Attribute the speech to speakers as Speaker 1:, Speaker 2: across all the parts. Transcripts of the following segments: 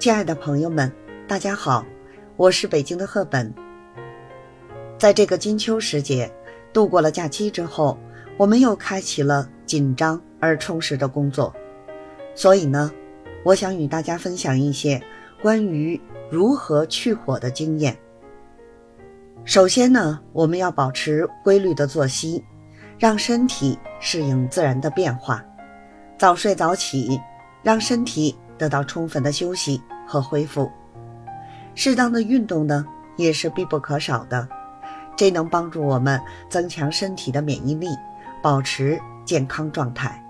Speaker 1: 亲爱的朋友们，大家好，我是北京的赫本。在这个金秋时节，度过了假期之后，我们又开启了紧张而充实的工作。所以呢，我想与大家分享一些关于如何去火的经验。首先呢，我们要保持规律的作息，让身体适应自然的变化，早睡早起，让身体得到充分的休息。和恢复，适当的运动呢也是必不可少的，这能帮助我们增强身体的免疫力，保持健康状态。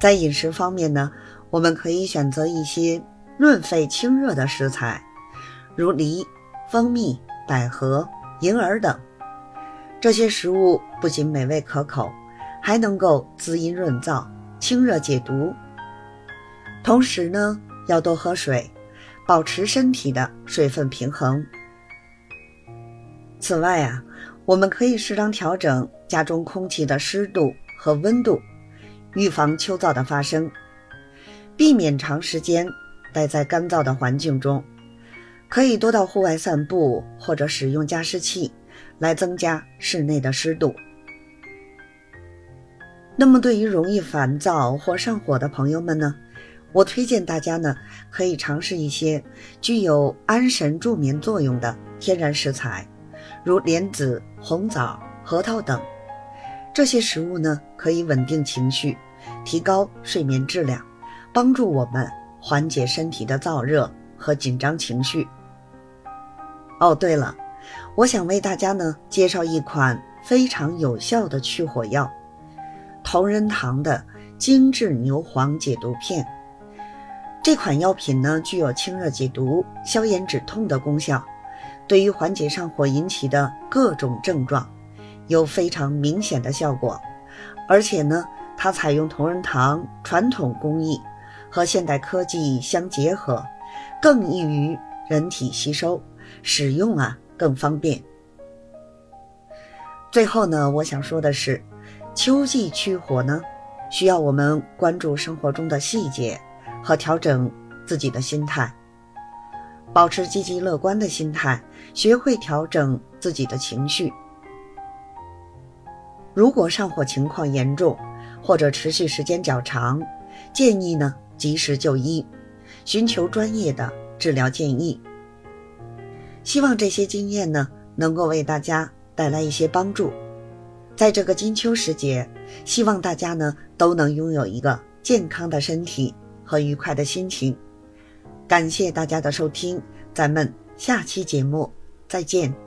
Speaker 1: 在饮食方面呢，我们可以选择一些润肺清热的食材，如梨、蜂蜜、百合、银耳等。这些食物不仅美味可口，还能够滋阴润燥、清热解毒。同时呢。要多喝水，保持身体的水分平衡。此外啊，我们可以适当调整家中空气的湿度和温度，预防秋燥的发生，避免长时间待在干燥的环境中。可以多到户外散步，或者使用加湿器来增加室内的湿度。那么，对于容易烦躁或上火的朋友们呢？我推荐大家呢，可以尝试一些具有安神助眠作用的天然食材，如莲子、红枣、核桃等。这些食物呢，可以稳定情绪，提高睡眠质量，帮助我们缓解身体的燥热和紧张情绪。哦，对了，我想为大家呢介绍一款非常有效的去火药——同仁堂的精致牛黄解毒片。这款药品呢，具有清热解毒、消炎止痛的功效，对于缓解上火引起的各种症状，有非常明显的效果。而且呢，它采用同仁堂传统工艺和现代科技相结合，更易于人体吸收，使用啊更方便。最后呢，我想说的是，秋季去火呢，需要我们关注生活中的细节。和调整自己的心态，保持积极乐观的心态，学会调整自己的情绪。如果上火情况严重或者持续时间较长，建议呢及时就医，寻求专业的治疗建议。希望这些经验呢能够为大家带来一些帮助。在这个金秋时节，希望大家呢都能拥有一个健康的身体。和愉快的心情，感谢大家的收听，咱们下期节目再见。